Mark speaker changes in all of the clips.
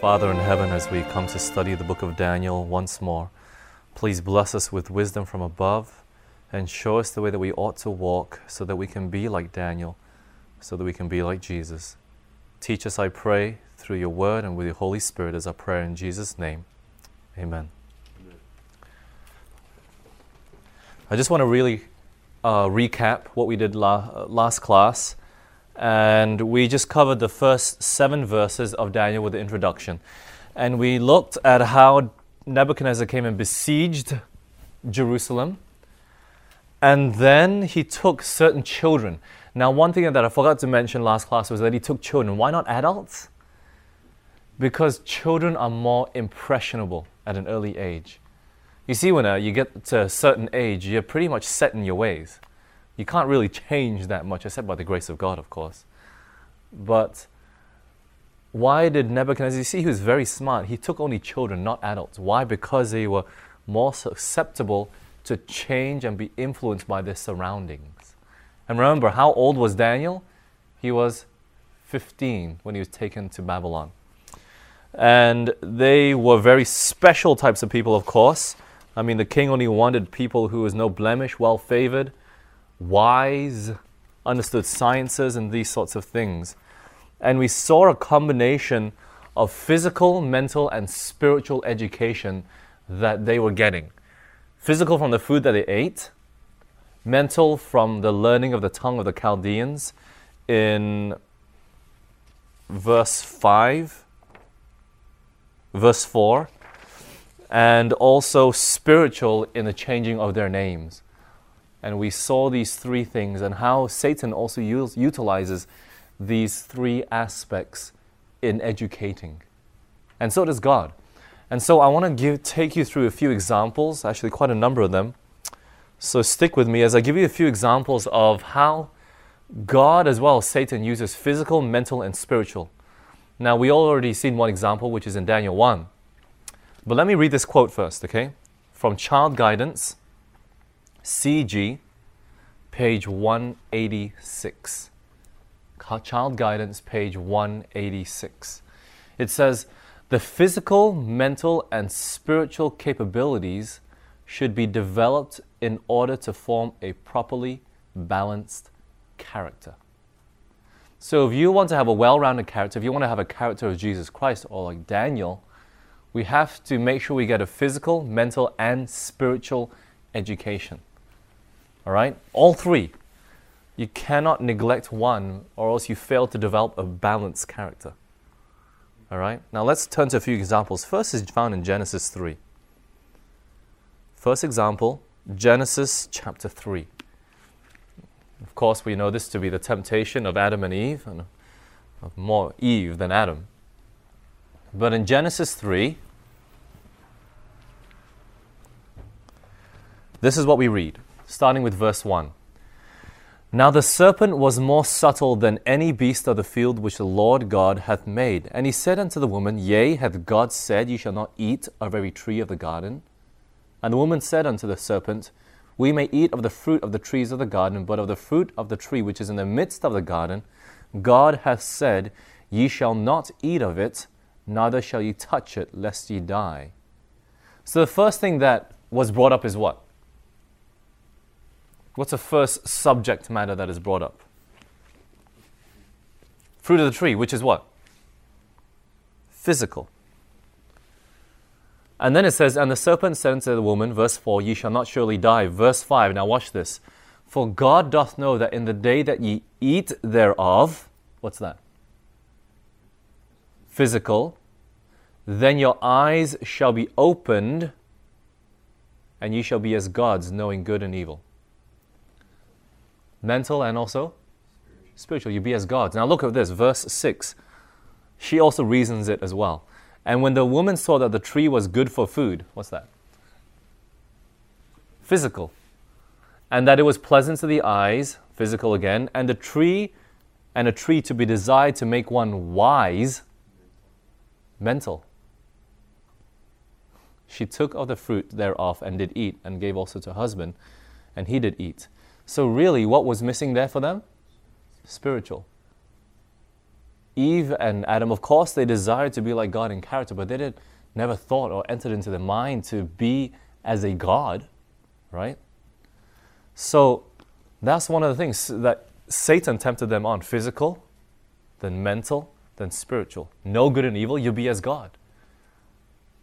Speaker 1: Father in heaven, as we come to study the book of Daniel once more, please bless us with wisdom from above and show us the way that we ought to walk so that we can be like Daniel, so that we can be like Jesus. Teach us, I pray, through your word and with your Holy Spirit as our prayer in Jesus' name. Amen. I just want to really uh, recap what we did la- last class. And we just covered the first seven verses of Daniel with the introduction. And we looked at how Nebuchadnezzar came and besieged Jerusalem. And then he took certain children. Now, one thing that I forgot to mention last class was that he took children. Why not adults? Because children are more impressionable at an early age. You see, when uh, you get to a certain age, you're pretty much set in your ways. You can't really change that much, except by the grace of God, of course. But why did Nebuchadnezzar? You see, he was very smart. He took only children, not adults. Why? Because they were more susceptible to change and be influenced by their surroundings. And remember, how old was Daniel? He was 15 when he was taken to Babylon. And they were very special types of people, of course. I mean, the king only wanted people who was no blemish, well favored, wise, understood sciences, and these sorts of things. And we saw a combination of physical, mental, and spiritual education that they were getting. Physical from the food that they ate, mental from the learning of the tongue of the Chaldeans in verse 5, verse 4, and also spiritual in the changing of their names. And we saw these three things and how Satan also utilizes these three aspects in educating. And so does God. And so I want to give, take you through a few examples, actually, quite a number of them. So stick with me as I give you a few examples of how God, as well as Satan, uses physical, mental, and spiritual. Now, we already seen one example, which is in Daniel 1. But let me read this quote first, okay? From Child Guidance, CG, page 186. Child Guidance, page 186. It says, the physical, mental, and spiritual capabilities should be developed in order to form a properly balanced character. So, if you want to have a well rounded character, if you want to have a character of Jesus Christ or like Daniel, we have to make sure we get a physical, mental, and spiritual education. All right? All three. You cannot neglect one, or else you fail to develop a balanced character. All right? Now let's turn to a few examples. First is found in Genesis 3. First example, Genesis chapter 3. Of course, we know this to be the temptation of Adam and Eve, and of more Eve than Adam. But in Genesis 3, this is what we read starting with verse 1. Now the serpent was more subtle than any beast of the field which the Lord God hath made. And he said unto the woman, Yea, hath God said, Ye shall not eat of every tree of the garden? And the woman said unto the serpent, We may eat of the fruit of the trees of the garden, but of the fruit of the tree which is in the midst of the garden, God hath said, Ye shall not eat of it, neither shall ye touch it, lest ye die. So the first thing that was brought up is what? What's the first subject matter that is brought up? Fruit of the tree, which is what? Physical. And then it says, And the serpent said unto the woman, verse 4, Ye shall not surely die. Verse 5, now watch this. For God doth know that in the day that ye eat thereof, what's that? Physical. Then your eyes shall be opened, and ye shall be as gods, knowing good and evil mental and also spiritual. You be as gods. Now look at this, verse 6. She also reasons it as well. And when the woman saw that the tree was good for food, what's that? Physical. And that it was pleasant to the eyes, physical again, and the tree and a tree to be desired to make one wise, mental. She took of the fruit thereof and did eat, and gave also to her husband, and he did eat. So, really, what was missing there for them? Spiritual. Eve and Adam, of course, they desired to be like God in character, but they did never thought or entered into their mind to be as a God, right? So that's one of the things that Satan tempted them on physical, then mental, then spiritual. Know good and evil, you'll be as God.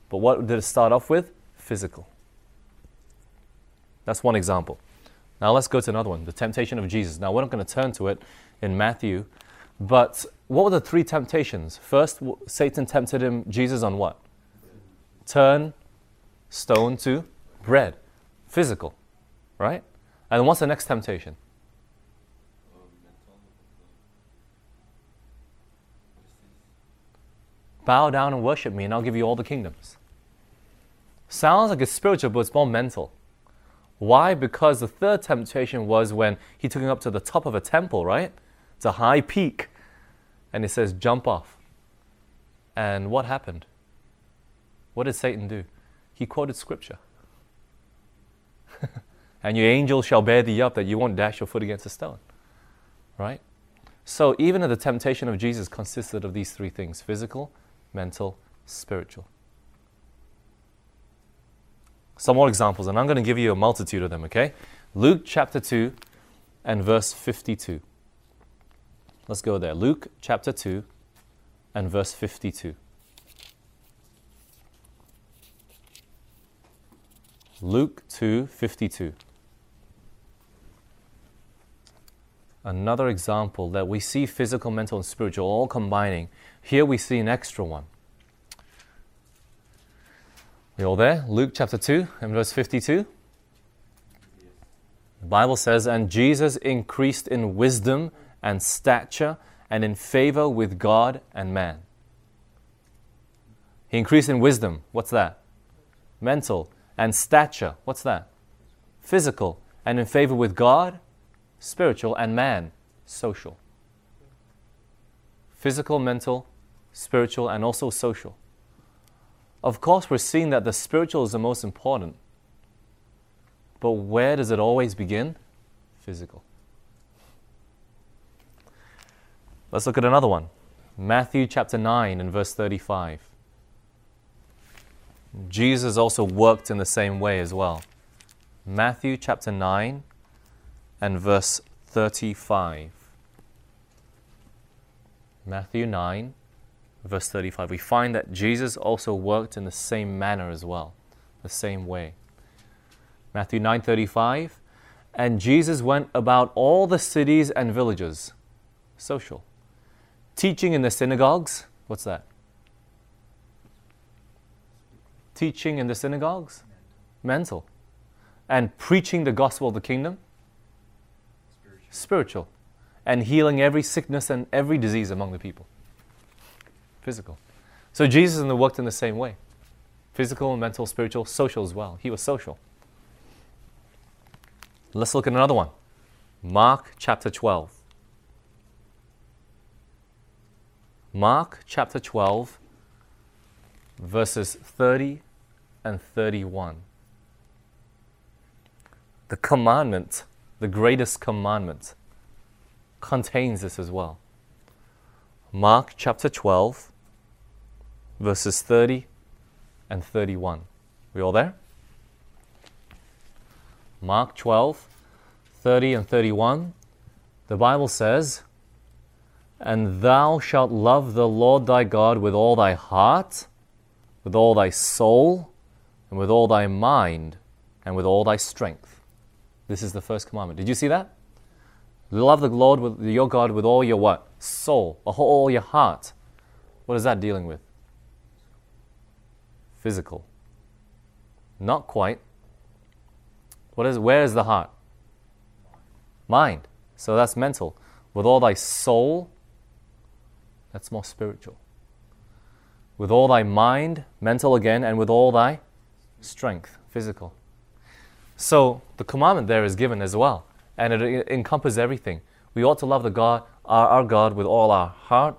Speaker 1: But what did it start off with? Physical. That's one example. Now let's go to another one the temptation of Jesus. Now we're not going to turn to it in Matthew, but what were the three temptations? First, Satan tempted him, Jesus, on what? Turn stone to bread. Physical, right? And what's the next temptation? Bow down and worship me, and I'll give you all the kingdoms. Sounds like it's spiritual, but it's more mental. Why? Because the third temptation was when he took him up to the top of a temple, right? It's a high peak. And he says, jump off. And what happened? What did Satan do? He quoted scripture. and your angel shall bear thee up that you won't dash your foot against a stone. Right? So even the temptation of Jesus consisted of these three things physical, mental, spiritual. Some more examples, and I'm going to give you a multitude of them, okay? Luke chapter 2 and verse 52. Let's go there. Luke chapter 2 and verse 52. Luke 2:52. Another example that we see physical, mental, and spiritual all combining. Here we see an extra one. We all there? Luke chapter 2 and verse 52. The Bible says, And Jesus increased in wisdom and stature and in favor with God and man. He increased in wisdom. What's that? Mental. And stature. What's that? Physical. And in favor with God, spiritual, and man, social. Physical, mental, spiritual, and also social. Of course, we're seeing that the spiritual is the most important. But where does it always begin? Physical. Let's look at another one. Matthew chapter 9 and verse 35. Jesus also worked in the same way as well. Matthew chapter 9 and verse 35. Matthew 9 verse 35, we find that Jesus also worked in the same manner as well, the same way. Matthew 9:35, and Jesus went about all the cities and villages, social, teaching in the synagogues. What's that? Teaching in the synagogues, mental, and preaching the gospel of the kingdom, spiritual, spiritual. And healing every sickness and every disease among the people physical. So Jesus worked in the same way physical, mental, spiritual, social as well. He was social. Let's look at another one Mark chapter 12. Mark chapter 12, verses 30 and 31. The commandment, the greatest commandment, contains this as well. Mark chapter 12, verses 30 and 31. We all there? Mark 12, 30 and 31. The Bible says, And thou shalt love the Lord thy God with all thy heart, with all thy soul, and with all thy mind, and with all thy strength. This is the first commandment. Did you see that? Love the Lord with your God with all your what? Soul, all your heart. What is that dealing with? Physical. Not quite. What is where is the heart? Mind. So that's mental. With all thy soul, that's more spiritual. With all thy mind, mental again, and with all thy strength, physical. So the commandment there is given as well, and it encompasses everything. We ought to love the God, our, our God, with all our heart,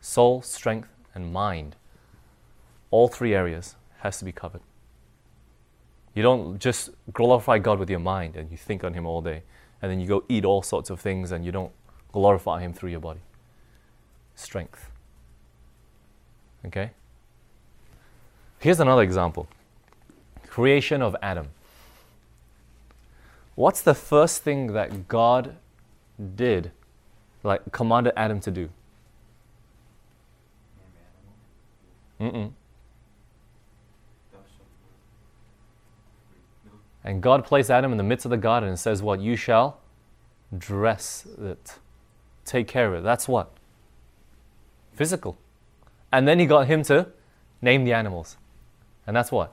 Speaker 1: soul, strength, and mind. All three areas has to be covered. You don't just glorify God with your mind and you think on Him all day, and then you go eat all sorts of things and you don't glorify Him through your body. Strength. Okay? Here's another example creation of Adam. What's the first thing that God did, like commanded Adam to do? Mm-mm. And God placed Adam in the midst of the garden and says, What? You shall dress it, take care of it. That's what? Physical. And then he got him to name the animals. And that's what?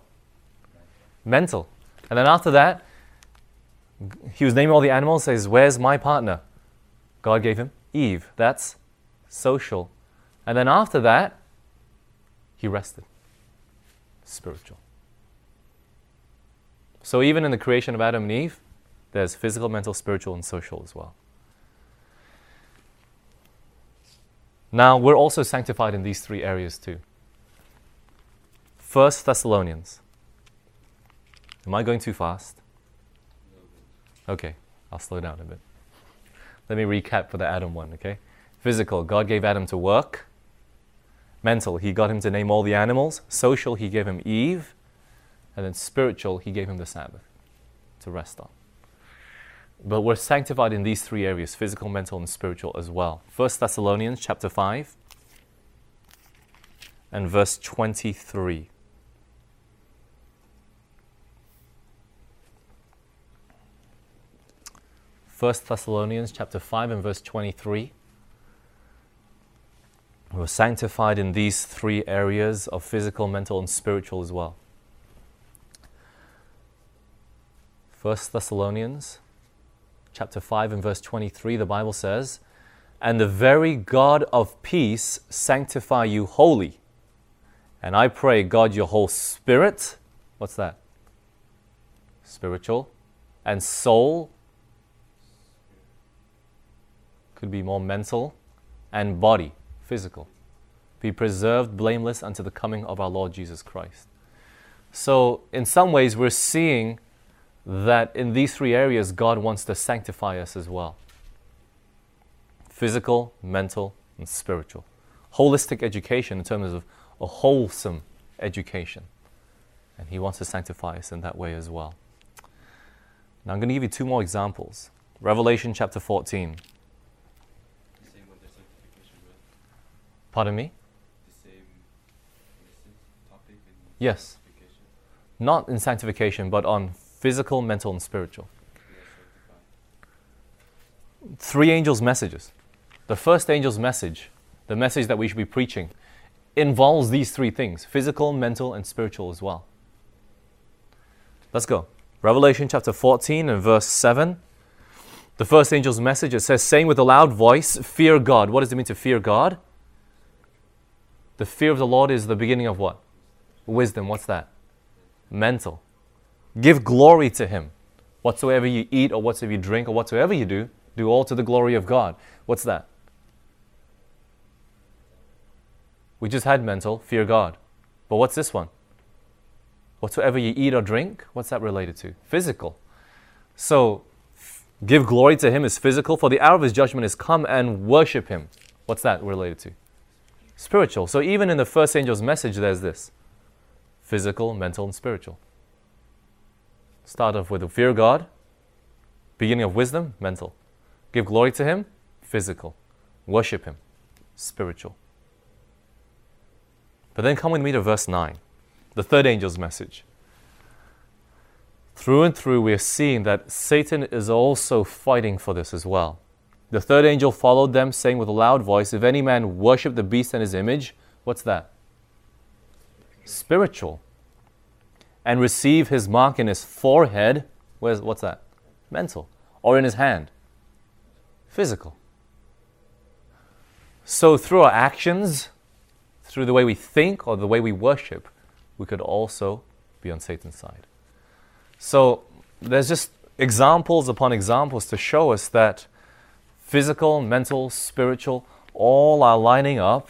Speaker 1: Mental. And then after that, he was naming all the animals, says, Where's my partner? God gave him Eve. That's social. And then after that, he rested. Spiritual. So even in the creation of Adam and Eve, there's physical, mental, spiritual, and social as well. Now, we're also sanctified in these three areas too. First Thessalonians. Am I going too fast? Okay, I'll slow down a bit. Let me recap for the Adam one, okay? Physical, God gave Adam to work. Mental, he got him to name all the animals. Social, he gave him Eve. And then spiritual, he gave him the Sabbath to rest on. But we're sanctified in these three areas physical, mental, and spiritual as well. 1 Thessalonians chapter 5 and verse 23. First Thessalonians chapter 5 and verse 23. We're sanctified in these three areas of physical, mental, and spiritual as well. First Thessalonians chapter 5 and verse 23, the Bible says, And the very God of peace sanctify you wholly. And I pray, God, your whole spirit, what's that? Spiritual, and soul, could be more mental, and body, physical, be preserved blameless unto the coming of our Lord Jesus Christ. So, in some ways, we're seeing that in these three areas, God wants to sanctify us as well physical, mental, and spiritual. Holistic education in terms of a wholesome education. And He wants to sanctify us in that way as well. Now, I'm going to give you two more examples. Revelation chapter 14. Pardon me? Yes. Not in sanctification, but on physical, mental, and spiritual. Three angels' messages. The first angel's message, the message that we should be preaching, involves these three things physical, mental, and spiritual as well. Let's go. Revelation chapter 14 and verse 7. The first angel's message, it says, saying with a loud voice, Fear God. What does it mean to fear God? The fear of the Lord is the beginning of what? Wisdom. What's that? Mental. Give glory to Him. Whatsoever you eat, or whatsoever you drink, or whatsoever you do, do all to the glory of God. What's that? We just had mental, fear God. But what's this one? Whatsoever you eat or drink, what's that related to? Physical. So, give glory to Him is physical, for the hour of His judgment is come and worship Him. What's that related to? Spiritual. So, even in the first angel's message, there's this physical, mental, and spiritual. Start off with fear God, beginning of wisdom, mental. Give glory to Him, physical. Worship Him, spiritual. But then come with me to verse 9, the third angel's message. Through and through, we are seeing that Satan is also fighting for this as well. The third angel followed them, saying with a loud voice, If any man worship the beast and his image, what's that? Spiritual and receive his mark in his forehead, where's, what's that? Mental. Or in his hand? Physical. So, through our actions, through the way we think or the way we worship, we could also be on Satan's side. So, there's just examples upon examples to show us that physical, mental, spiritual, all are lining up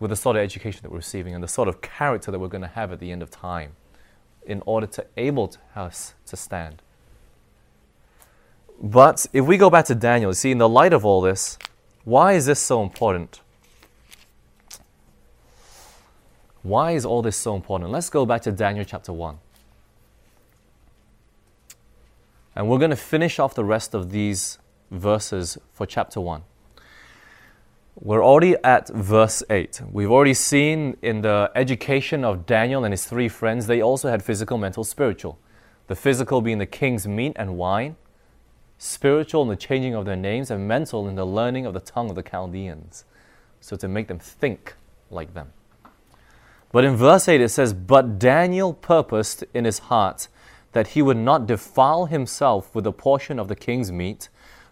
Speaker 1: with the sort of education that we're receiving and the sort of character that we're going to have at the end of time in order to able to us to stand. But if we go back to Daniel, see, in the light of all this, why is this so important? Why is all this so important? Let's go back to Daniel chapter 1. And we're going to finish off the rest of these verses for chapter 1. We're already at verse 8. We've already seen in the education of Daniel and his three friends, they also had physical, mental, spiritual. The physical being the king's meat and wine, spiritual in the changing of their names, and mental in the learning of the tongue of the Chaldeans. So to make them think like them. But in verse 8 it says, But Daniel purposed in his heart that he would not defile himself with a portion of the king's meat,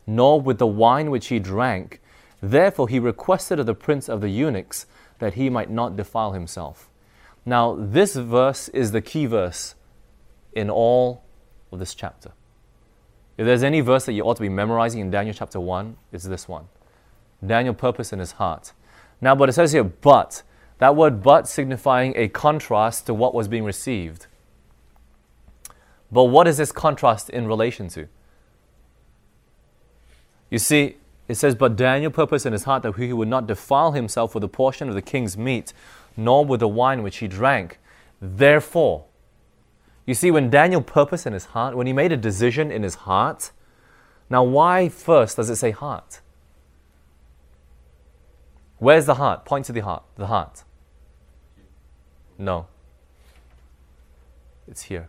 Speaker 1: nor with the wine which he drank. Therefore he requested of the prince of the eunuchs that he might not defile himself. Now, this verse is the key verse in all of this chapter. If there's any verse that you ought to be memorizing in Daniel chapter 1, it's this one. Daniel purpose in his heart. Now, but it says here, but. That word but signifying a contrast to what was being received. But what is this contrast in relation to? You see, it says, But Daniel purposed in his heart that he would not defile himself with a portion of the king's meat, nor with the wine which he drank. Therefore, you see, when Daniel purposed in his heart, when he made a decision in his heart, now why first does it say heart? Where's the heart? Point to the heart. The heart. No. It's here.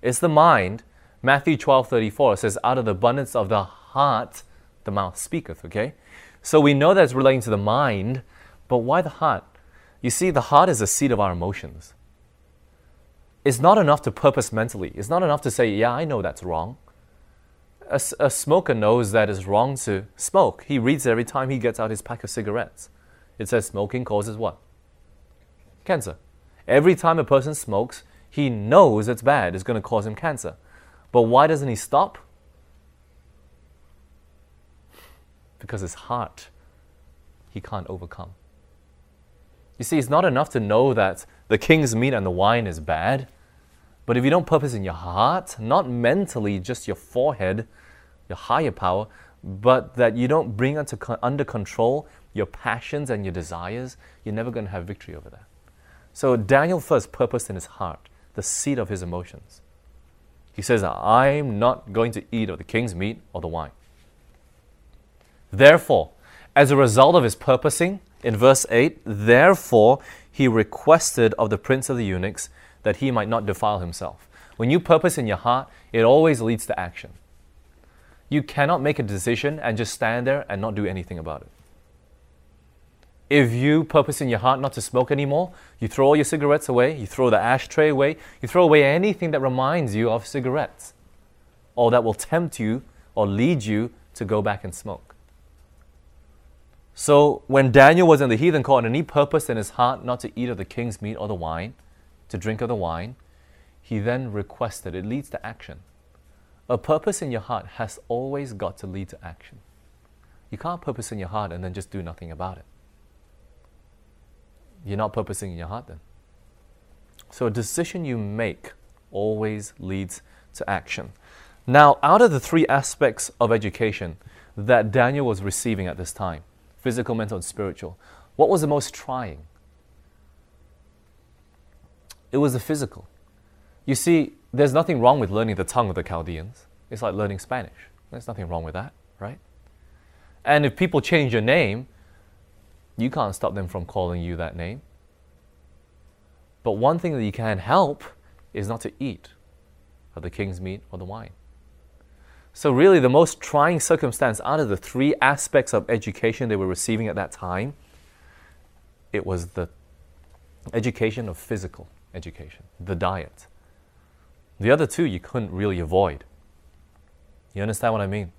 Speaker 1: It's the mind. Matthew 12 34 says, Out of the abundance of the heart, the mouth speaketh. Okay? So we know that's relating to the mind, but why the heart? You see, the heart is the seat of our emotions. It's not enough to purpose mentally. It's not enough to say, Yeah, I know that's wrong. A, a smoker knows that it's wrong to smoke. He reads every time he gets out his pack of cigarettes. It says smoking causes what? Cancer. Every time a person smokes, he knows it's bad, it's going to cause him cancer. But why doesn't he stop? Because his heart, he can't overcome. You see, it's not enough to know that the king's meat and the wine is bad. But if you don't purpose in your heart, not mentally, just your forehead, your higher power, but that you don't bring under, under control your passions and your desires, you're never going to have victory over that. So Daniel first purposed in his heart the seed of his emotions. He says, I'm not going to eat of the king's meat or the wine. Therefore, as a result of his purposing, in verse 8, therefore he requested of the prince of the eunuchs that he might not defile himself. When you purpose in your heart, it always leads to action. You cannot make a decision and just stand there and not do anything about it. If you purpose in your heart not to smoke anymore, you throw all your cigarettes away, you throw the ashtray away, you throw away anything that reminds you of cigarettes or that will tempt you or lead you to go back and smoke. So when Daniel was in the heathen court and he purposed in his heart not to eat of the king's meat or the wine, to drink of the wine, he then requested, it leads to action. A purpose in your heart has always got to lead to action. You can't purpose in your heart and then just do nothing about it you're not purposing in your heart then. So a decision you make always leads to action. Now, out of the three aspects of education that Daniel was receiving at this time physical, mental, and spiritual what was the most trying? It was the physical. You see, there's nothing wrong with learning the tongue of the Chaldeans. It's like learning Spanish. There's nothing wrong with that, right? And if people change your name, you can't stop them from calling you that name. But one thing that you can help is not to eat of the king's meat or the wine. So, really, the most trying circumstance out of the three aspects of education they were receiving at that time, it was the education of physical education, the diet. The other two you couldn't really avoid. You understand what I mean?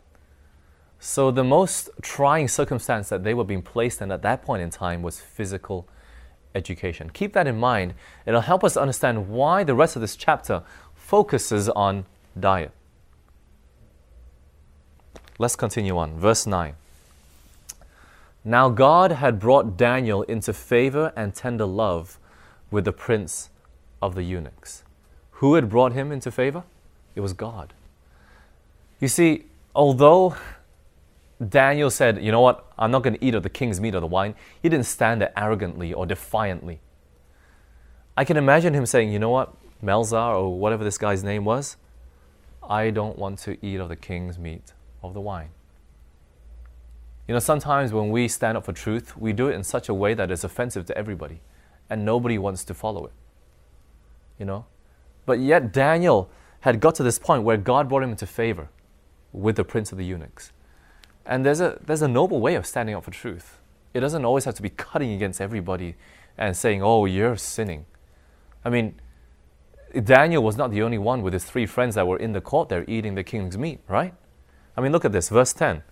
Speaker 1: So, the most trying circumstance that they were being placed in at that point in time was physical education. Keep that in mind. It'll help us understand why the rest of this chapter focuses on diet. Let's continue on. Verse 9. Now God had brought Daniel into favor and tender love with the prince of the eunuchs. Who had brought him into favor? It was God. You see, although Daniel said, You know what? I'm not going to eat of the king's meat or the wine. He didn't stand there arrogantly or defiantly. I can imagine him saying, You know what? Melzar or whatever this guy's name was, I don't want to eat of the king's meat, of the wine. You know, sometimes when we stand up for truth, we do it in such a way that is offensive to everybody, and nobody wants to follow it. You know? But yet, Daniel had got to this point where God brought him into favor with the prince of the eunuchs. And there's a, there's a noble way of standing up for truth. It doesn't always have to be cutting against everybody and saying, oh, you're sinning. I mean, Daniel was not the only one with his three friends that were in the court there eating the king's meat, right? I mean, look at this, verse 10.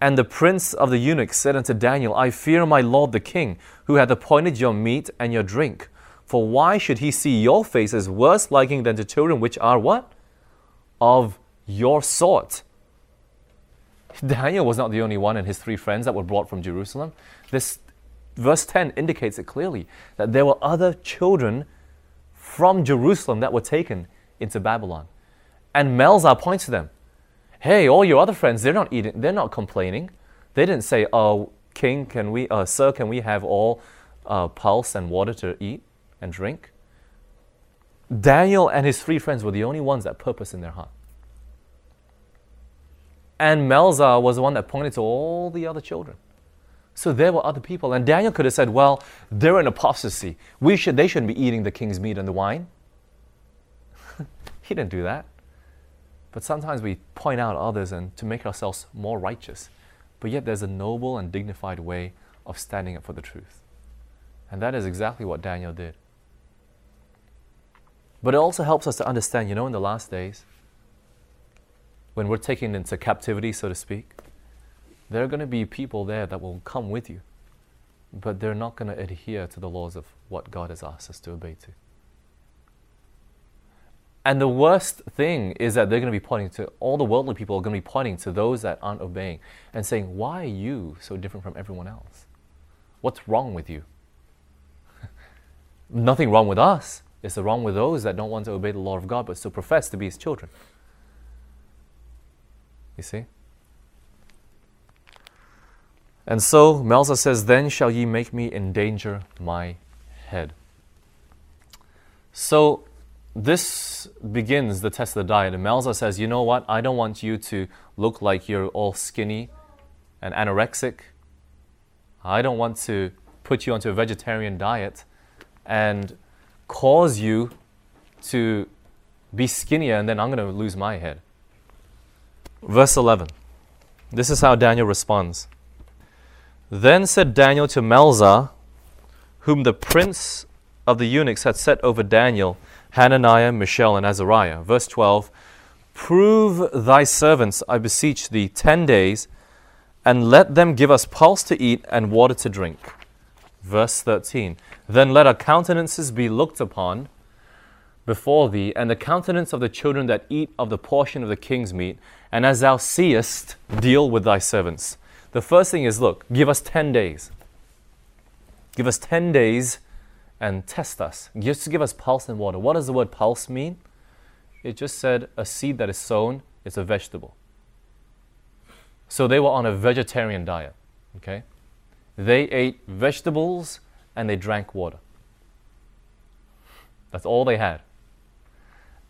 Speaker 1: And the prince of the eunuchs said unto Daniel, I fear my lord the king, who hath appointed your meat and your drink. For why should he see your faces worse liking than to children which are what? Of your sort. Daniel was not the only one and his three friends that were brought from Jerusalem. This verse 10 indicates it clearly that there were other children from Jerusalem that were taken into Babylon. And Melzar points to them. Hey, all your other friends, they're not eating, they're not complaining. They didn't say, Oh, king, can we, uh, sir, can we have all uh, pulse and water to eat and drink? Daniel and his three friends were the only ones that purpose in their heart. And Melzar was the one that pointed to all the other children. So there were other people. And Daniel could have said, well, they're in apostasy. We should, they shouldn't be eating the king's meat and the wine. he didn't do that. But sometimes we point out others and to make ourselves more righteous. But yet there's a noble and dignified way of standing up for the truth. And that is exactly what Daniel did. But it also helps us to understand, you know, in the last days, when we're taken into captivity, so to speak, there are going to be people there that will come with you, but they're not going to adhere to the laws of what God has asked us to obey to. And the worst thing is that they're going to be pointing to all the worldly people are going to be pointing to those that aren't obeying and saying, Why are you so different from everyone else? What's wrong with you? Nothing wrong with us. It's the wrong with those that don't want to obey the law of God but still profess to be His children. You see? And so Melzar says, Then shall ye make me endanger my head. So this begins the test of the diet. And Melzar says, You know what? I don't want you to look like you're all skinny and anorexic. I don't want to put you onto a vegetarian diet and cause you to be skinnier, and then I'm going to lose my head. Verse 11. This is how Daniel responds. Then said Daniel to Melzar, whom the prince of the eunuchs had set over Daniel, Hananiah, Mishael, and Azariah. Verse 12 Prove thy servants, I beseech thee, ten days, and let them give us pulse to eat and water to drink. Verse 13 Then let our countenances be looked upon before thee, and the countenance of the children that eat of the portion of the king's meat, and as thou seest, deal with thy servants. The first thing is look, give us 10 days. Give us 10 days and test us. Just give us pulse and water. What does the word pulse mean? It just said a seed that is sown is a vegetable. So they were on a vegetarian diet. Okay? They ate vegetables and they drank water. That's all they had.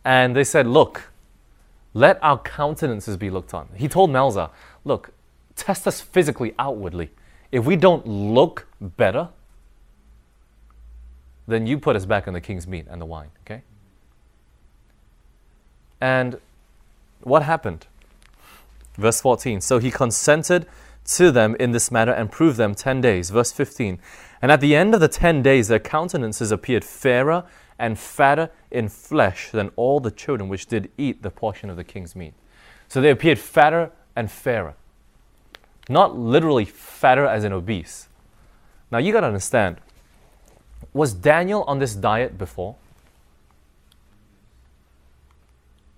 Speaker 1: And they said, Look, let our countenances be looked on. He told Melzar, Look, test us physically, outwardly. If we don't look better, then you put us back on the king's meat and the wine, okay? And what happened? Verse 14. So he consented to them in this matter and proved them 10 days. Verse 15. And at the end of the 10 days, their countenances appeared fairer and fatter in flesh than all the children which did eat the portion of the king's meat. So they appeared fatter and fairer. Not literally fatter as in obese. Now you got to understand, was Daniel on this diet before?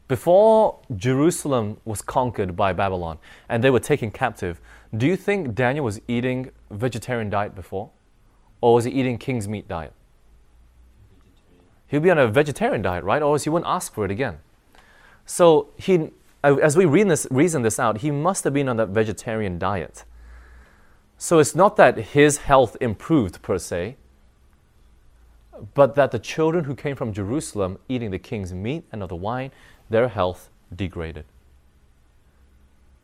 Speaker 1: Before Jerusalem was conquered by Babylon and they were taken captive, do you think Daniel was eating vegetarian diet before? Or was he eating king's meat diet? he'll be on a vegetarian diet, right? Or else he wouldn't ask for it again. So he, as we read this, reason this out, he must have been on that vegetarian diet. So it's not that his health improved per se, but that the children who came from Jerusalem eating the king's meat and of the wine, their health degraded.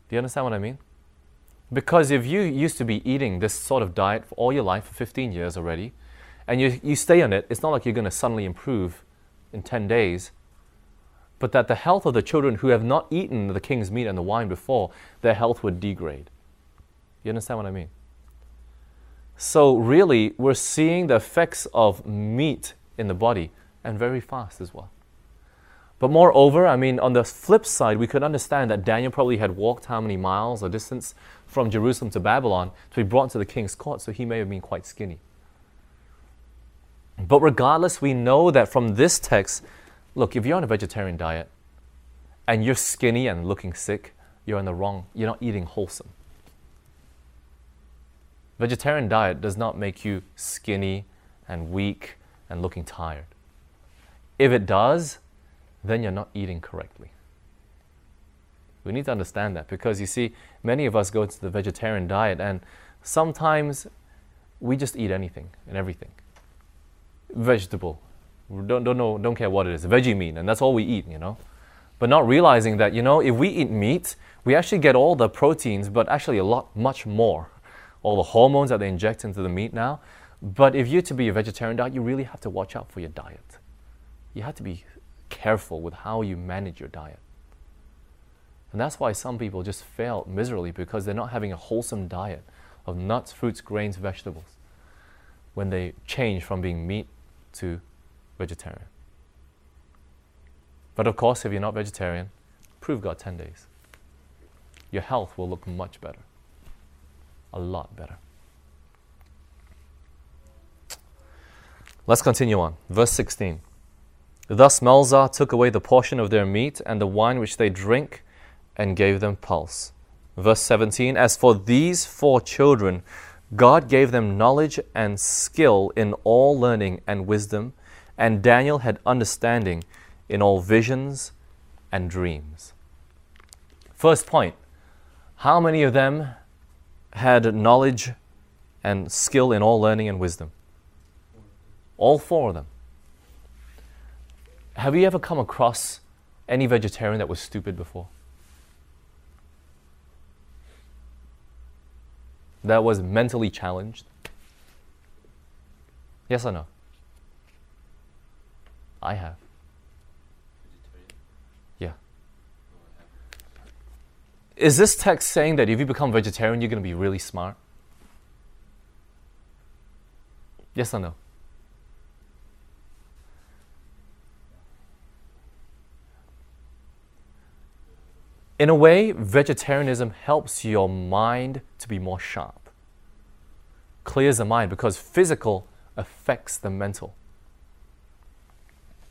Speaker 1: Do you understand what I mean? Because if you used to be eating this sort of diet for all your life, for 15 years already, and you, you stay on it, it's not like you're going to suddenly improve in 10 days, but that the health of the children who have not eaten the king's meat and the wine before, their health would degrade. You understand what I mean? So, really, we're seeing the effects of meat in the body and very fast as well. But moreover, I mean, on the flip side, we could understand that Daniel probably had walked how many miles or distance from Jerusalem to Babylon to be brought to the king's court, so he may have been quite skinny. But regardless, we know that from this text, look, if you're on a vegetarian diet and you're skinny and looking sick, you're on the wrong, you're not eating wholesome. Vegetarian diet does not make you skinny and weak and looking tired. If it does, then you're not eating correctly. We need to understand that because you see, many of us go to the vegetarian diet and sometimes we just eat anything and everything. Vegetable. Don't, don't, know, don't care what it is. Veggie meat, and that's all we eat, you know. But not realizing that, you know, if we eat meat, we actually get all the proteins, but actually a lot, much more. All the hormones that they inject into the meat now. But if you're to be a vegetarian diet, you really have to watch out for your diet. You have to be careful with how you manage your diet. And that's why some people just fail miserably because they're not having a wholesome diet of nuts, fruits, grains, vegetables when they change from being meat to vegetarian. But of course, if you're not vegetarian, prove God 10 days. Your health will look much better. A lot better. Let's continue on. Verse 16. Thus Melzar took away the portion of their meat and the wine which they drink and gave them pulse. Verse 17 As for these four children, God gave them knowledge and skill in all learning and wisdom, and Daniel had understanding in all visions and dreams. First point How many of them had knowledge and skill in all learning and wisdom? All four of them. Have you ever come across any vegetarian that was stupid before? That was mentally challenged? Yes or no? I have. Yeah. Is this text saying that if you become vegetarian, you're going to be really smart? Yes or no? In a way, vegetarianism helps your mind to be more sharp, clears the mind because physical affects the mental.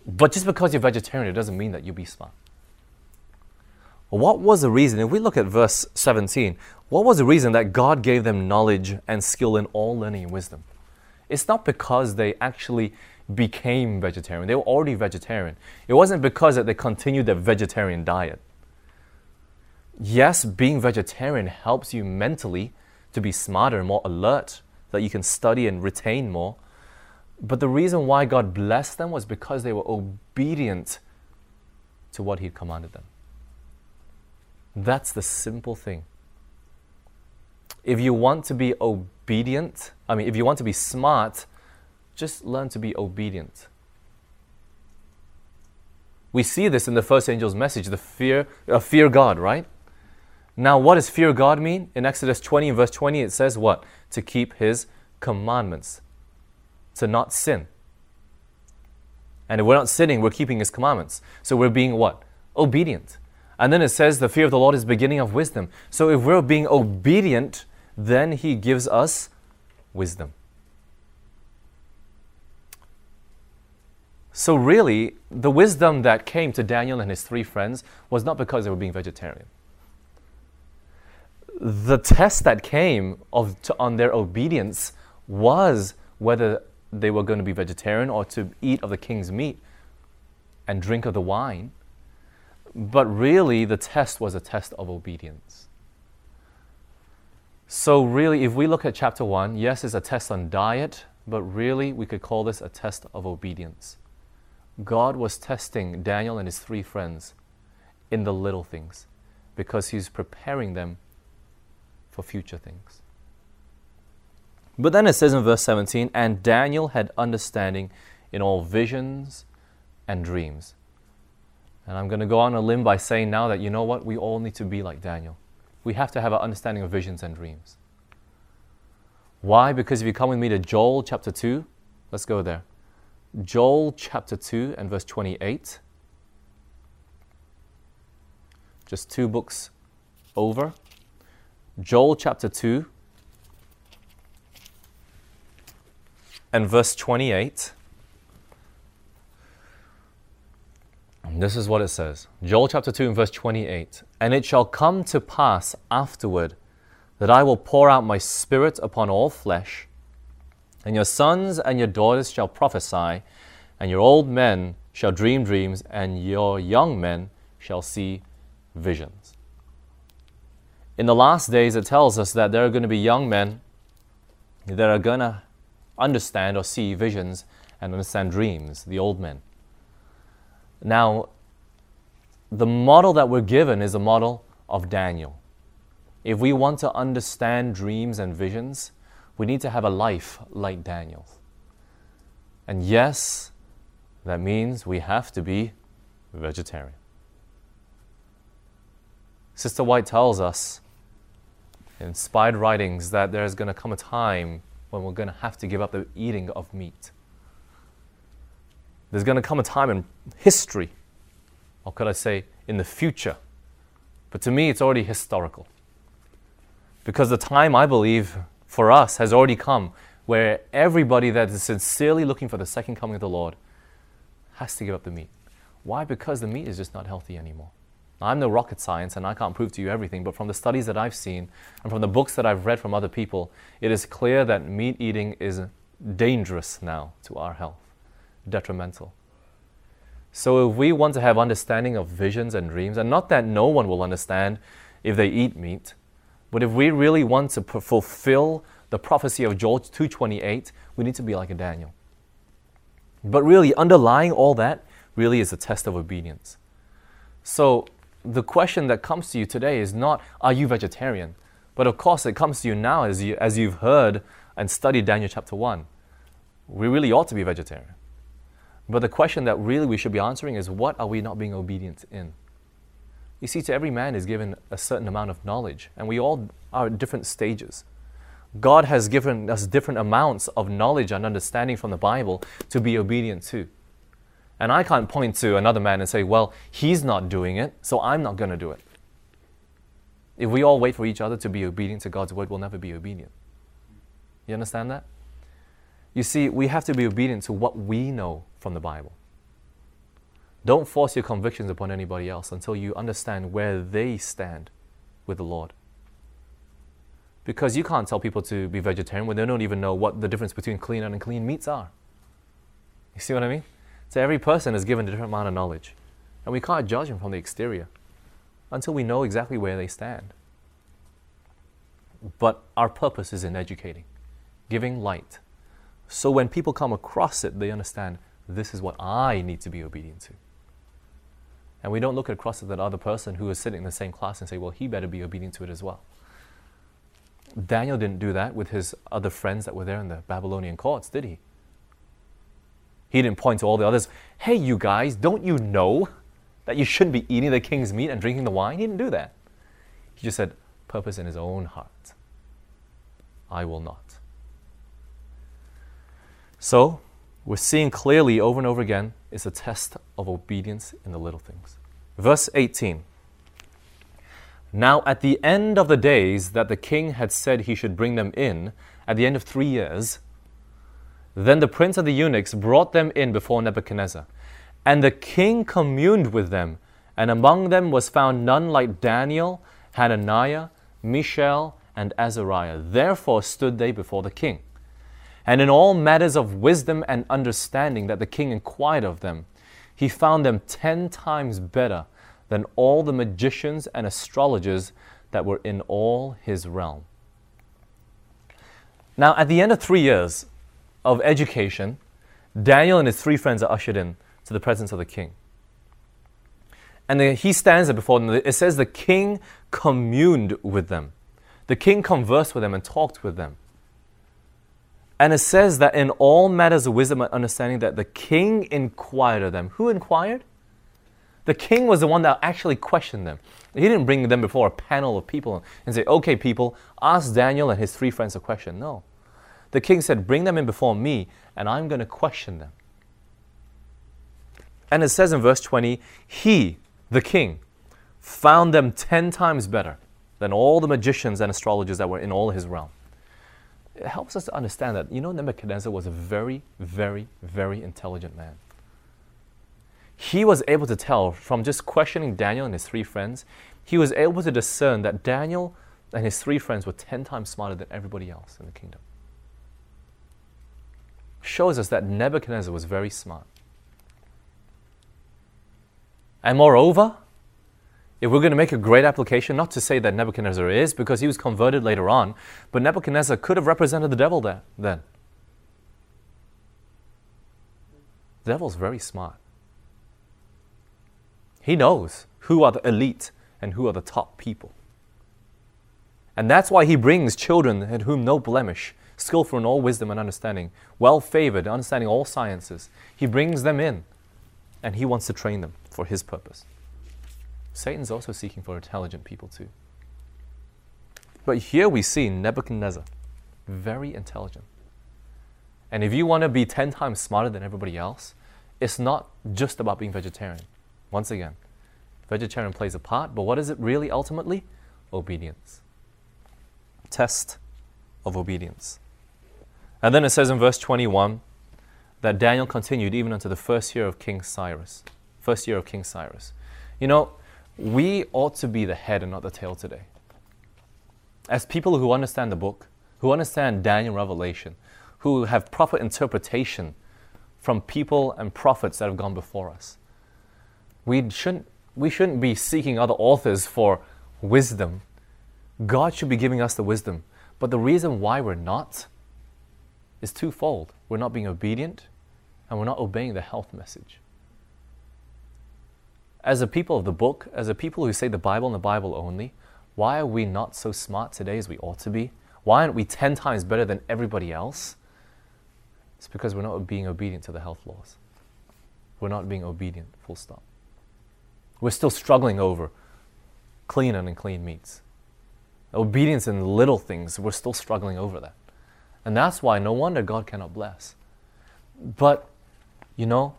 Speaker 1: But just because you're vegetarian, it doesn't mean that you'll be smart. What was the reason? If we look at verse 17, what was the reason that God gave them knowledge and skill in all learning and wisdom? It's not because they actually became vegetarian. They were already vegetarian. It wasn't because that they continued their vegetarian diet yes, being vegetarian helps you mentally to be smarter, and more alert, that you can study and retain more. But the reason why God blessed them was because they were obedient to what He commanded them. That's the simple thing. If you want to be obedient, I mean, if you want to be smart, just learn to be obedient. We see this in the first angel's message, the fear, uh, fear God, right? Now, what does fear God mean? In Exodus 20 verse 20, it says what? To keep his commandments, to not sin. And if we're not sinning, we're keeping his commandments. So we're being what? Obedient. And then it says the fear of the Lord is beginning of wisdom. So if we're being obedient, then he gives us wisdom. So really, the wisdom that came to Daniel and his three friends was not because they were being vegetarian the test that came of, to, on their obedience was whether they were going to be vegetarian or to eat of the king's meat and drink of the wine. But really, the test was a test of obedience. So, really, if we look at chapter 1, yes, it's a test on diet, but really, we could call this a test of obedience. God was testing Daniel and his three friends in the little things because he's preparing them for future things. But then it says in verse 17, and Daniel had understanding in all visions and dreams. And I'm going to go on a limb by saying now that you know what? We all need to be like Daniel. We have to have an understanding of visions and dreams. Why? Because if you come with me to Joel chapter 2, let's go there. Joel chapter 2 and verse 28. Just two books over. Joel chapter 2 and verse 28. This is what it says Joel chapter 2 and verse 28. And it shall come to pass afterward that I will pour out my spirit upon all flesh, and your sons and your daughters shall prophesy, and your old men shall dream dreams, and your young men shall see visions. In the last days, it tells us that there are going to be young men that are going to understand or see visions and understand dreams, the old men. Now, the model that we're given is a model of Daniel. If we want to understand dreams and visions, we need to have a life like Daniel's. And yes, that means we have to be vegetarian. Sister White tells us in inspired writings that there's going to come a time when we're going to have to give up the eating of meat. There's going to come a time in history, or could I say in the future, but to me it's already historical. Because the time, I believe, for us has already come where everybody that is sincerely looking for the second coming of the Lord has to give up the meat. Why? Because the meat is just not healthy anymore. I'm no rocket science and I can't prove to you everything, but from the studies that I've seen and from the books that I've read from other people, it is clear that meat eating is dangerous now to our health, detrimental. So if we want to have understanding of visions and dreams, and not that no one will understand if they eat meat, but if we really want to fulfill the prophecy of Joel 2:28, we need to be like a Daniel. But really underlying all that really is a test of obedience. So the question that comes to you today is not, are you vegetarian? But of course, it comes to you now as, you, as you've heard and studied Daniel chapter 1. We really ought to be vegetarian. But the question that really we should be answering is, what are we not being obedient in? You see, to every man is given a certain amount of knowledge, and we all are at different stages. God has given us different amounts of knowledge and understanding from the Bible to be obedient to. And I can't point to another man and say, well, he's not doing it, so I'm not going to do it. If we all wait for each other to be obedient to God's word, we'll never be obedient. You understand that? You see, we have to be obedient to what we know from the Bible. Don't force your convictions upon anybody else until you understand where they stand with the Lord. Because you can't tell people to be vegetarian when they don't even know what the difference between clean and unclean meats are. You see what I mean? So every person is given a different amount of knowledge. And we can't judge them from the exterior until we know exactly where they stand. But our purpose is in educating, giving light. So when people come across it, they understand this is what I need to be obedient to. And we don't look across at that other person who is sitting in the same class and say, well, he better be obedient to it as well. Daniel didn't do that with his other friends that were there in the Babylonian courts, did he? He didn't point to all the others, hey, you guys, don't you know that you shouldn't be eating the king's meat and drinking the wine? He didn't do that. He just said, purpose in his own heart. I will not. So, we're seeing clearly over and over again it's a test of obedience in the little things. Verse 18. Now, at the end of the days that the king had said he should bring them in, at the end of three years, then the prince of the eunuchs brought them in before Nebuchadnezzar. And the king communed with them, and among them was found none like Daniel, Hananiah, Mishael, and Azariah. Therefore stood they before the king. And in all matters of wisdom and understanding that the king inquired of them, he found them ten times better than all the magicians and astrologers that were in all his realm. Now, at the end of three years of education, Daniel and his three friends are ushered in to the presence of the king. And he stands there before them. It says the king communed with them. The king conversed with them and talked with them. And it says that in all matters of wisdom and understanding that the king inquired of them. Who inquired? The king was the one that actually questioned them. He didn't bring them before a panel of people and say, okay, people, ask Daniel and his three friends a question. No. The king said, bring them in before me, and I'm going to question them. And it says in verse 20, he, the king, found them ten times better than all the magicians and astrologers that were in all his realm. It helps us to understand that, you know, Nebuchadnezzar was a very, very, very intelligent man. He was able to tell from just questioning Daniel and his three friends, he was able to discern that Daniel and his three friends were 10 times smarter than everybody else in the kingdom. Shows us that Nebuchadnezzar was very smart. And moreover, if we're going to make a great application, not to say that Nebuchadnezzar is, because he was converted later on, but Nebuchadnezzar could have represented the devil there, then. The devil's very smart. He knows who are the elite and who are the top people. And that's why he brings children in whom no blemish, skillful in all wisdom and understanding, well favored, understanding all sciences. He brings them in and he wants to train them for his purpose. Satan's also seeking for intelligent people too. But here we see Nebuchadnezzar, very intelligent. And if you want to be 10 times smarter than everybody else, it's not just about being vegetarian. Once again, vegetarian plays a part, but what is it really ultimately? Obedience. Test of obedience. And then it says in verse 21 that Daniel continued even unto the first year of King Cyrus. First year of King Cyrus. You know, we ought to be the head and not the tail today. As people who understand the book, who understand Daniel Revelation, who have proper interpretation from people and prophets that have gone before us, we shouldn't, we shouldn't be seeking other authors for wisdom. God should be giving us the wisdom. But the reason why we're not is twofold. We're not being obedient and we're not obeying the health message as a people of the book, as a people who say the Bible and the Bible only, why are we not so smart today as we ought to be? Why aren't we 10 times better than everybody else? It's because we're not being obedient to the health laws. We're not being obedient, full stop. We're still struggling over clean and unclean meats. Obedience in little things, we're still struggling over that. And that's why no wonder God cannot bless. But, you know,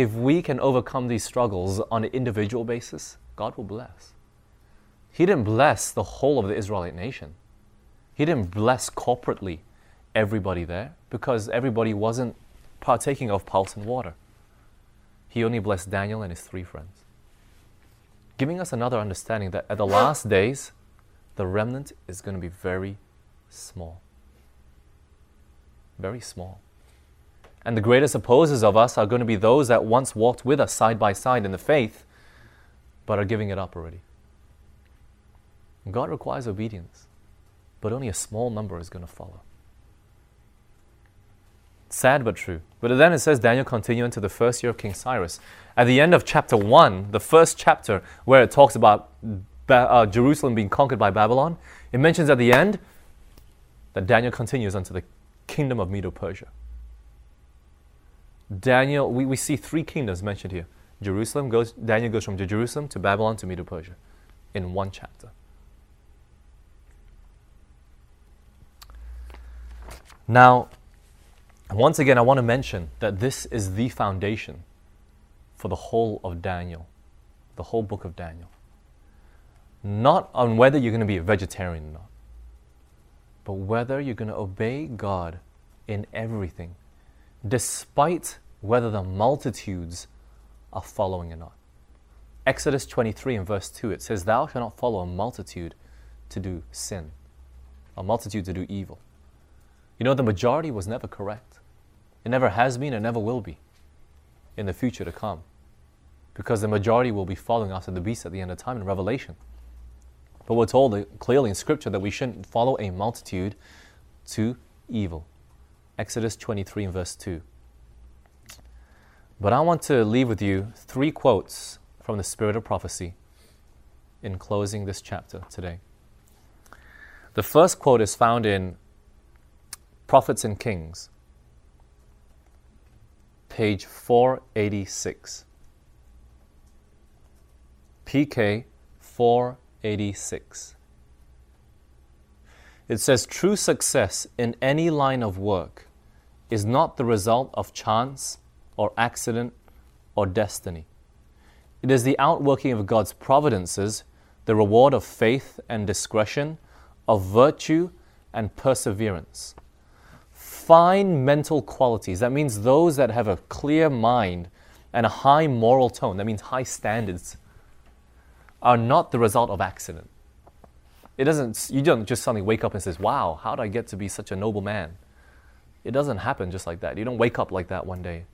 Speaker 1: if we can overcome these struggles on an individual basis, God will bless. He didn't bless the whole of the Israelite nation. He didn't bless corporately everybody there because everybody wasn't partaking of pulse and water. He only blessed Daniel and his three friends, giving us another understanding that at the last days, the remnant is going to be very small. Very small. And the greatest opposers of us are going to be those that once walked with us side by side in the faith, but are giving it up already. God requires obedience, but only a small number is going to follow. Sad but true. But then it says Daniel continued into the first year of King Cyrus. At the end of chapter 1, the first chapter where it talks about ba- uh, Jerusalem being conquered by Babylon, it mentions at the end that Daniel continues unto the kingdom of Medo Persia. Daniel, we, we see three kingdoms mentioned here. Jerusalem goes, Daniel goes from Jerusalem to Babylon to Medo Persia in one chapter. Now, once again, I want to mention that this is the foundation for the whole of Daniel, the whole book of Daniel. Not on whether you're going to be a vegetarian or not, but whether you're going to obey God in everything despite whether the multitudes are following or not. Exodus 23 and verse 2, it says, Thou shalt not follow a multitude to do sin, a multitude to do evil. You know, the majority was never correct. It never has been and never will be in the future to come. because the majority will be following after the beast at the end of time in Revelation. But we're told clearly in Scripture that we shouldn't follow a multitude to evil. Exodus 23 and verse 2. But I want to leave with you three quotes from the Spirit of Prophecy in closing this chapter today. The first quote is found in Prophets and Kings, page 486. PK 486. It says true success in any line of work is not the result of chance or accident or destiny. It is the outworking of God's providences, the reward of faith and discretion, of virtue and perseverance. Fine mental qualities, that means those that have a clear mind and a high moral tone, that means high standards, are not the result of accident. It doesn't, you don't just suddenly wake up and says, wow, how did I get to be such a noble man? It doesn't happen just like that. You don't wake up like that one day.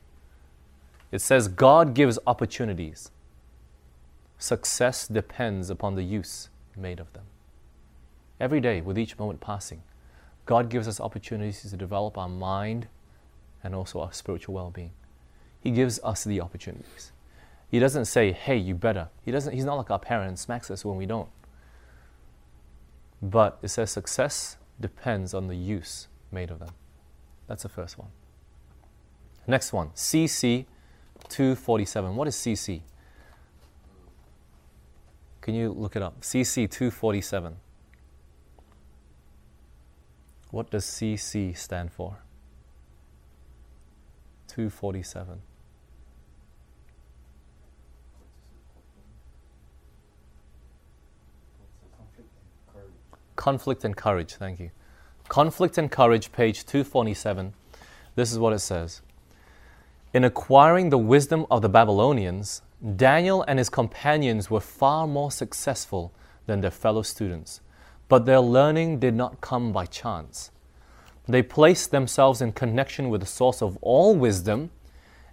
Speaker 1: It says God gives opportunities. Success depends upon the use made of them. Every day, with each moment passing, God gives us opportunities to develop our mind and also our spiritual well being. He gives us the opportunities. He doesn't say, hey, you better. He doesn't, he's not like our parents, smacks us when we don't. But it says success depends on the use made of them. That's the first one. Next one, CC 247. What is CC? Can you look it up? CC 247. What does CC stand for? 247. Conflict and courage, thank you. Conflict and Courage, page 247. This is what it says In acquiring the wisdom of the Babylonians, Daniel and his companions were far more successful than their fellow students, but their learning did not come by chance. They placed themselves in connection with the source of all wisdom,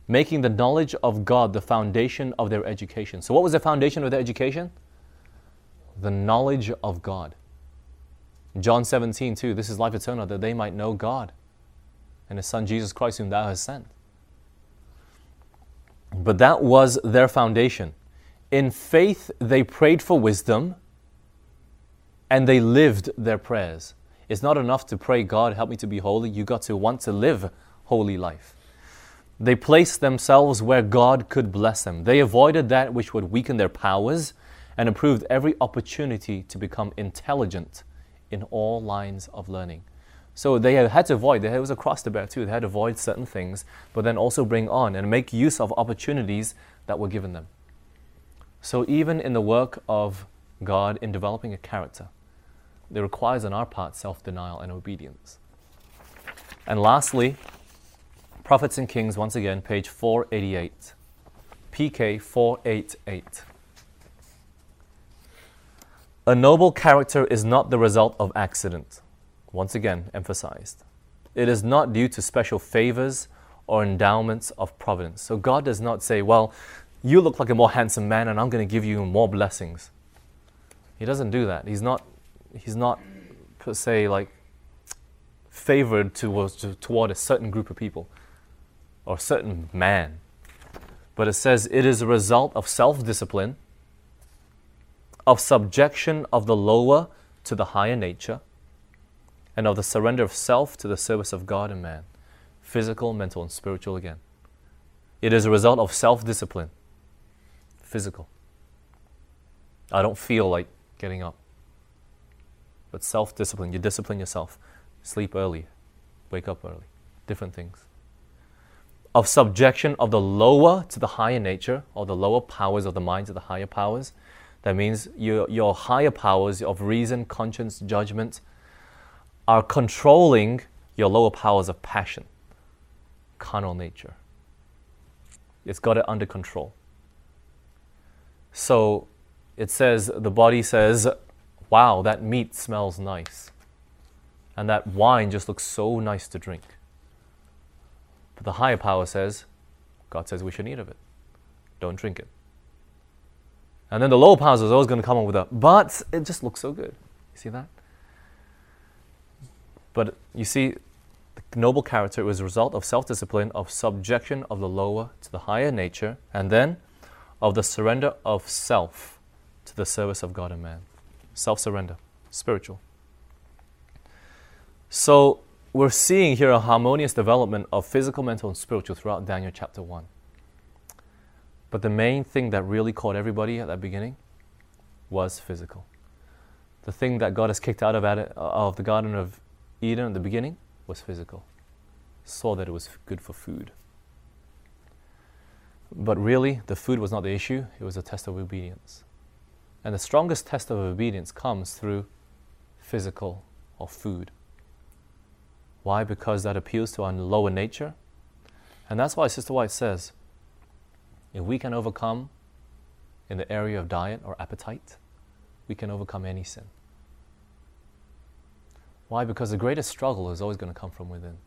Speaker 1: making the knowledge of God the foundation of their education. So, what was the foundation of their education? The knowledge of God. John 17, 2, this is life eternal, that they might know God and His Son Jesus Christ, whom Thou hast sent. But that was their foundation. In faith, they prayed for wisdom and they lived their prayers. It's not enough to pray, God, help me to be holy. You got to want to live holy life. They placed themselves where God could bless them. They avoided that which would weaken their powers and improved every opportunity to become intelligent in all lines of learning. So they had to avoid, there was a cross to bear too. They had to avoid certain things, but then also bring on and make use of opportunities that were given them. So even in the work of God in developing a character, it requires on our part self denial and obedience. And lastly, Prophets and Kings, once again, page 488. PK 488. A noble character is not the result of accident. Once again, emphasized. It is not due to special favors or endowments of providence. So God does not say, Well, you look like a more handsome man and I'm going to give you more blessings. He doesn't do that. He's not, he's not per se like favored towards, toward a certain group of people or a certain man. But it says it is a result of self discipline of subjection of the lower to the higher nature, and of the surrender of self to the service of God and man, physical, mental, and spiritual again. It is a result of self discipline, physical. I don't feel like getting up. But self discipline, you discipline yourself. Sleep early, wake up early, different things. Of subjection of the lower to the higher nature, or the lower powers of the mind to the higher powers, that means your, your higher powers of reason, conscience, judgment are controlling your lower powers of passion, carnal nature. It's got it under control. So it says, the body says, wow, that meat smells nice. And that wine just looks so nice to drink. But the higher power says, God says we should eat of it. Don't drink it. And then the lower powers is always going to come up with a, but it just looks so good. You see that? But you see, the noble character was a result of self discipline, of subjection of the lower to the higher nature, and then of the surrender of self to the service of God and man. Self surrender, spiritual. So we're seeing here a harmonious development of physical, mental, and spiritual throughout Daniel chapter 1. But the main thing that really caught everybody at that beginning was physical. The thing that God has kicked out of, uh, of the Garden of Eden at the beginning was physical. Saw that it was good for food. But really, the food was not the issue, it was a test of obedience. And the strongest test of obedience comes through physical or food. Why? Because that appeals to our lower nature. And that's why Sister White says if we can overcome in the area of diet or appetite, we can overcome any sin. Why? Because the greatest struggle is always going to come from within.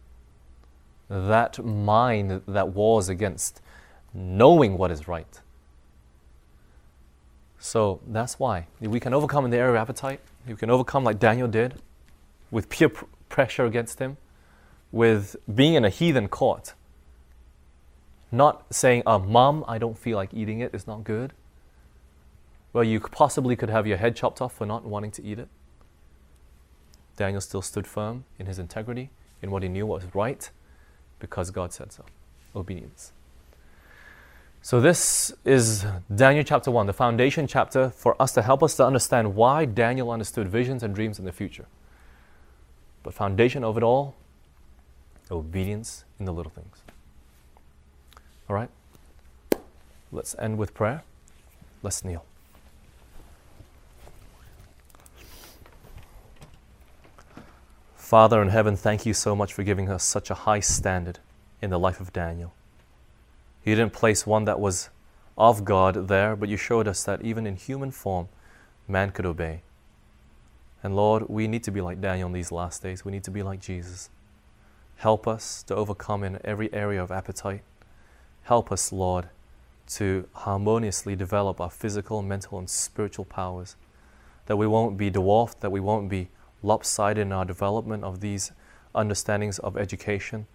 Speaker 1: That mind that wars against knowing what is right. So that's why if we can overcome in the area of appetite. You can overcome like Daniel did with peer pr- pressure against him, with being in a heathen court. Not saying, uh, Mom, I don't feel like eating it, it's not good. Well, you possibly could have your head chopped off for not wanting to eat it. Daniel still stood firm in his integrity, in what he knew was right, because God said so. Obedience. So, this is Daniel chapter 1, the foundation chapter for us to help us to understand why Daniel understood visions and dreams in the future. But, foundation of it all, obedience in the little things. All right? Let's end with prayer. Let's kneel. Father in heaven, thank you so much for giving us such a high standard in the life of Daniel. You didn't place one that was of God there, but you showed us that even in human form, man could obey. And Lord, we need to be like Daniel in these last days. We need to be like Jesus. Help us to overcome in every area of appetite. Help us, Lord, to harmoniously develop our physical, mental, and spiritual powers. That we won't be dwarfed, that we won't be lopsided in our development of these understandings of education.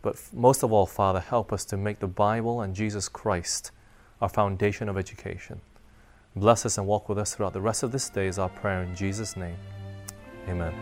Speaker 1: But most of all, Father, help us to make the Bible and Jesus Christ our foundation of education. Bless us and walk with us throughout the rest of this day is our prayer in Jesus' name. Amen.